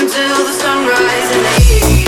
I the sunrise me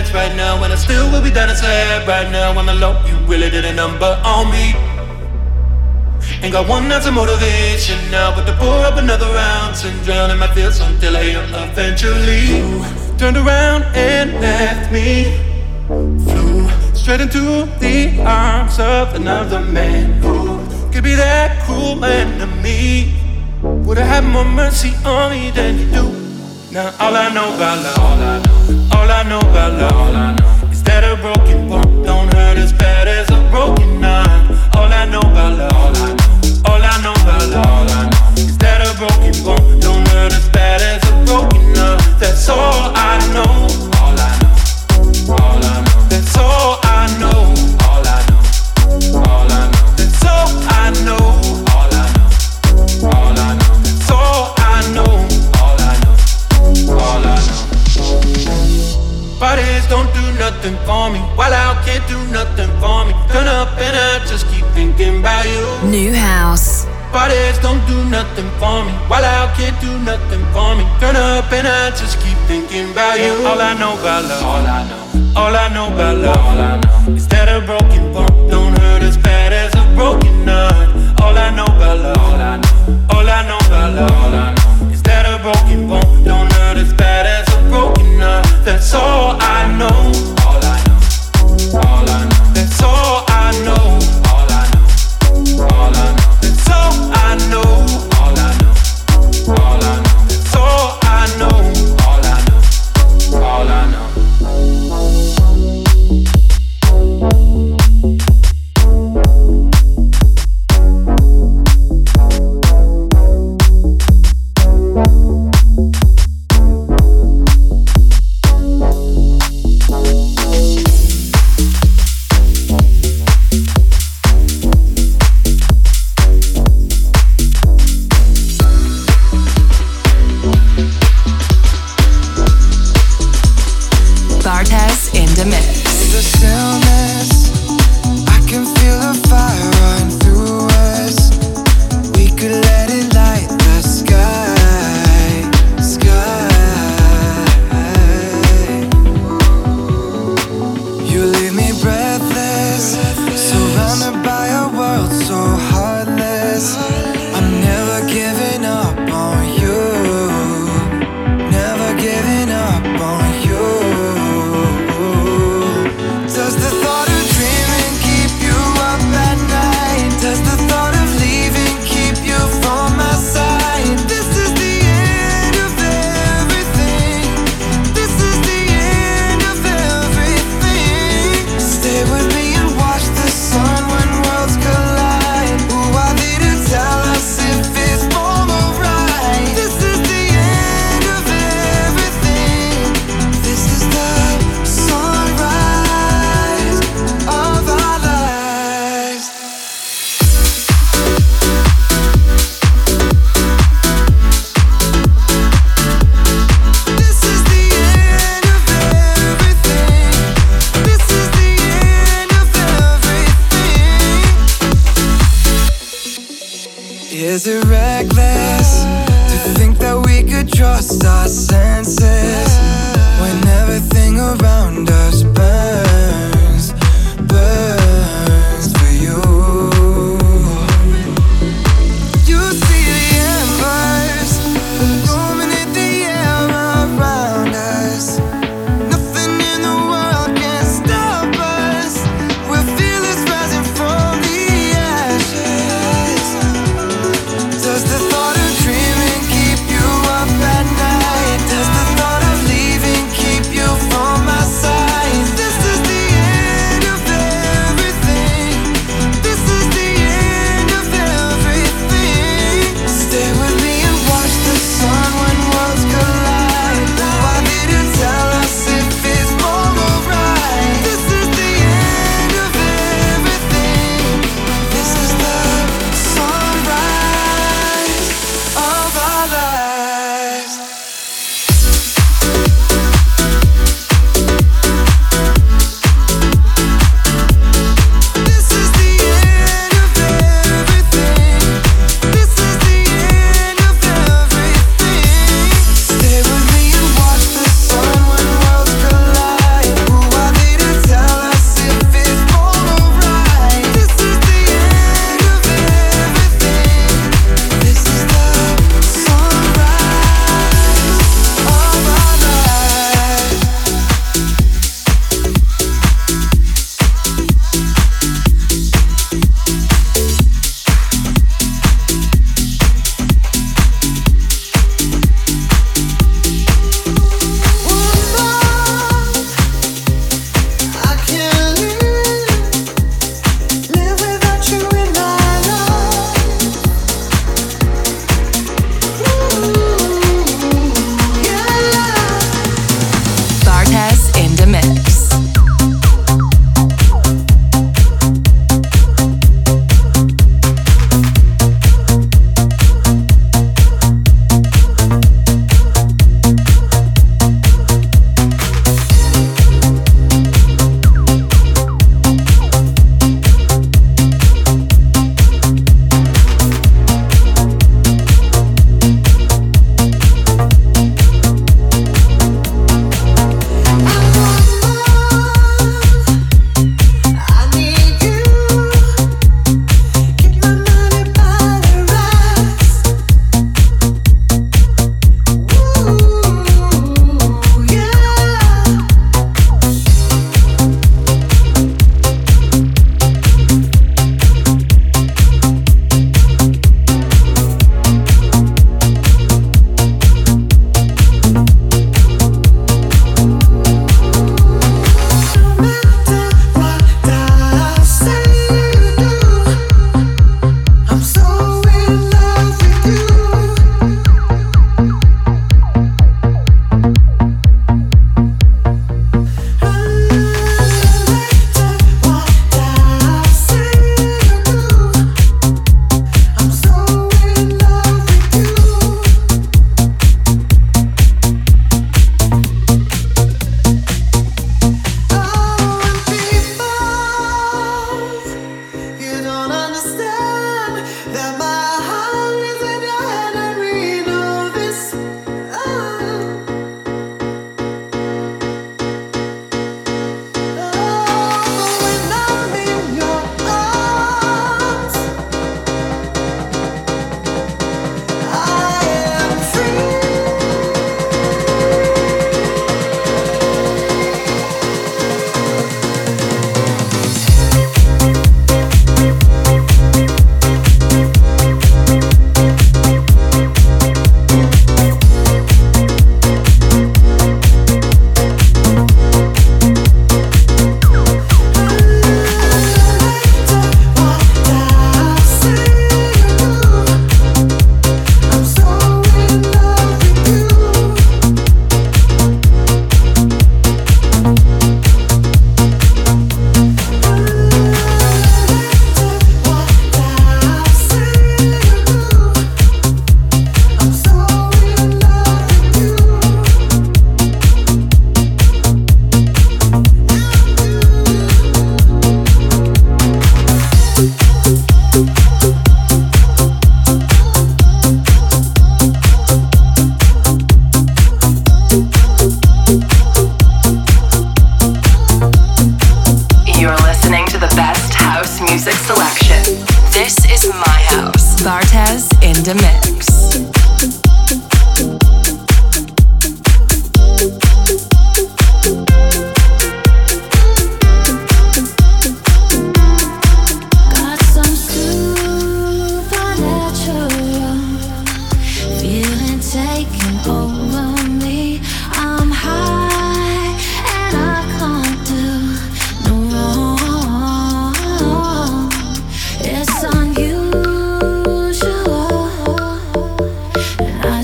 beds right now, and I still will be down a slab right now. On the low, you really did a number on me. Ain't got one ounce of motivation now, but to pour up another round and drown in my fears until I am eventually You turned around and left me. Flew straight into the arms of another man who could be that cruel man to me. Would've had more mercy on me than you do. Now all I know about love, all I know, all I love, all I know is that a broken bone don't hurt as bad as a broken heart. All I love, all I know, all I love, all I know is that a broken bone don't hurt as bad as a broken. That's all I know, all I know, all I know. That's all I know, all I know, all I know. That's all I know, Bodies don't do nothing for me. While out can't do nothing for me. Turn up and I just keep thinking about you. New house. Bodies don't do nothing for me. While out can't do nothing for me. Turn up and I just keep thinking about you. All I know about love, all I know, all I know about love, all I know is that a broken bone don't hurt as bad as a broken heart. All I know about love, all I know, all I know about love, all I know is that a broken bone don't hurt as bad as a broken heart. That's all I know. All I know. All I know. That's all I know.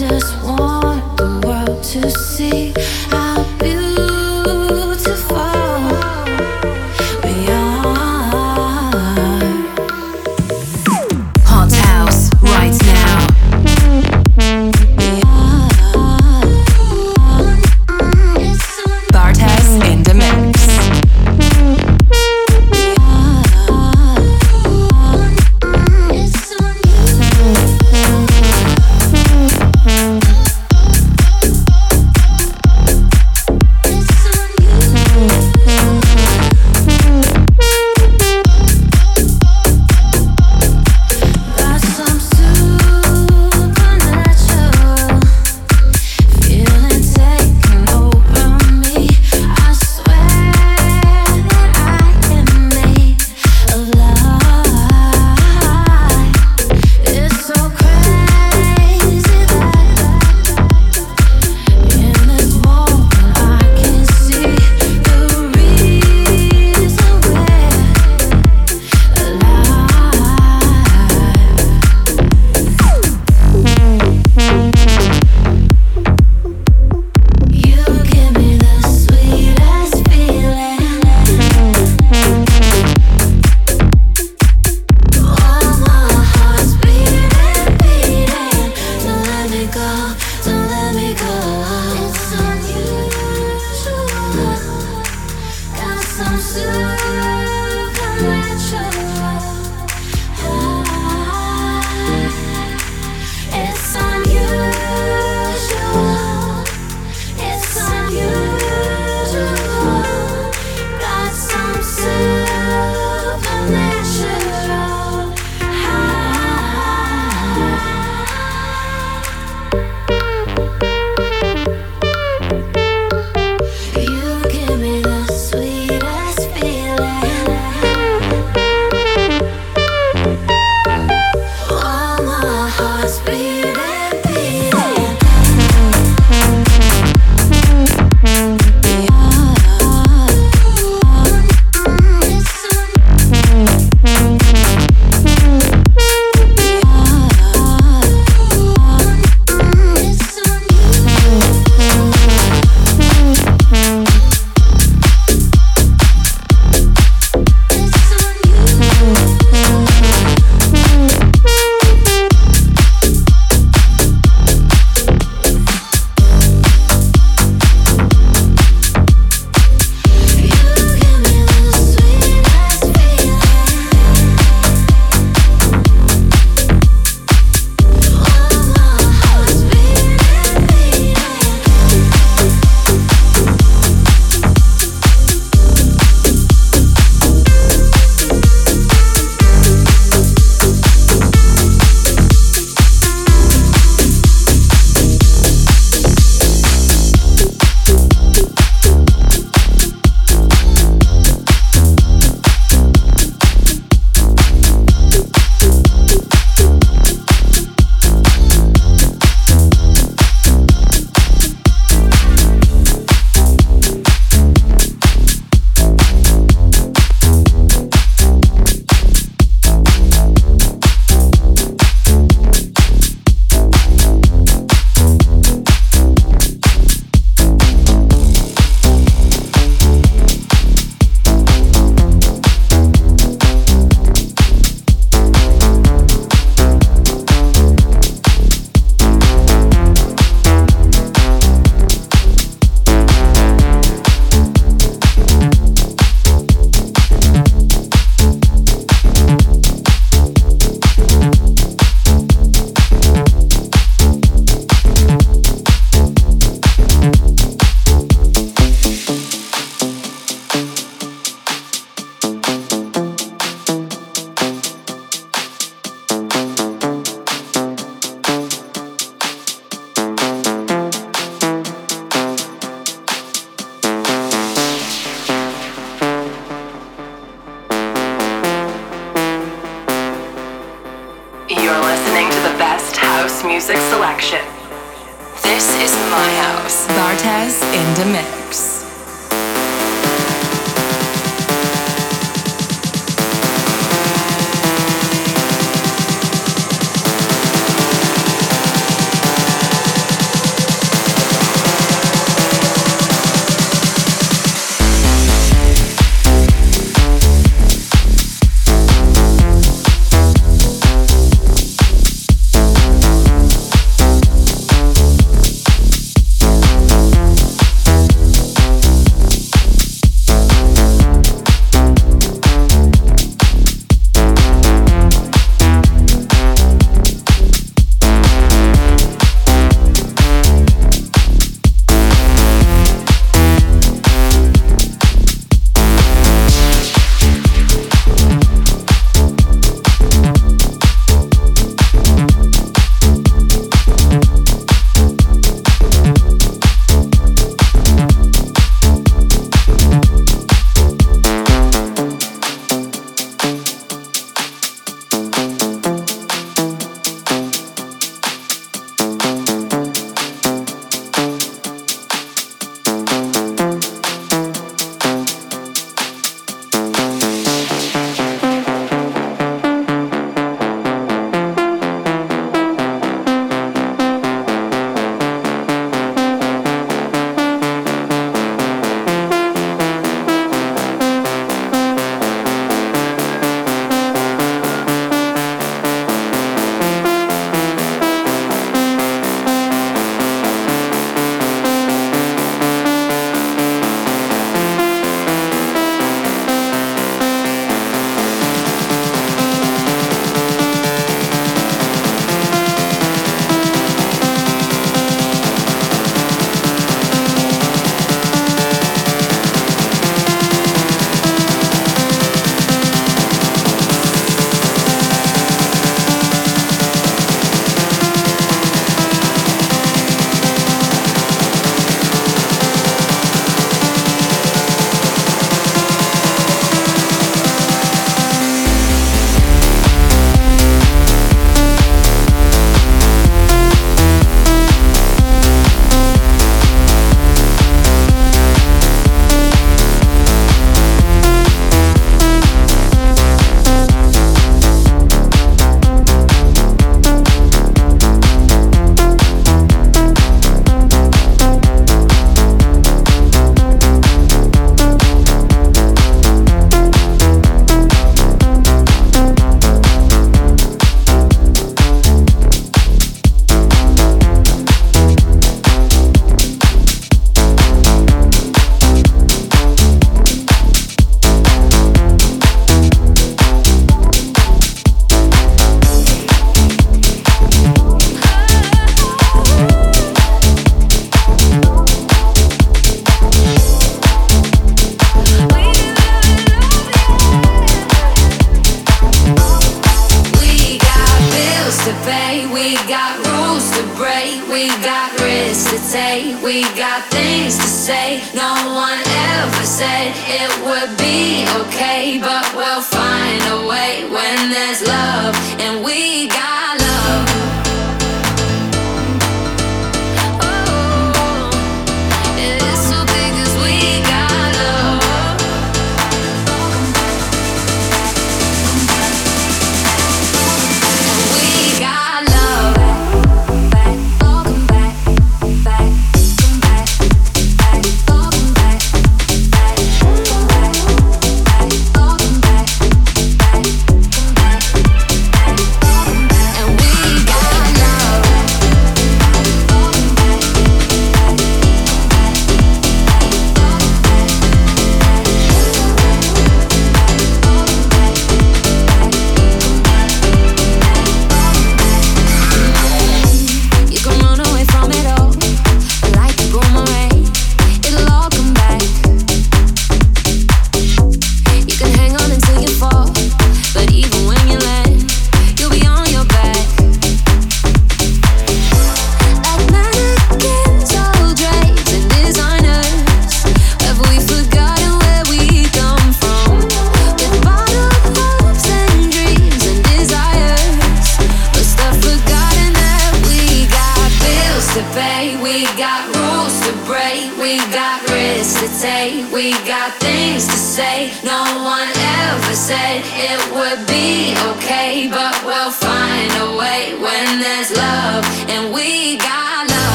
just want the world to see.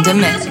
In the mix.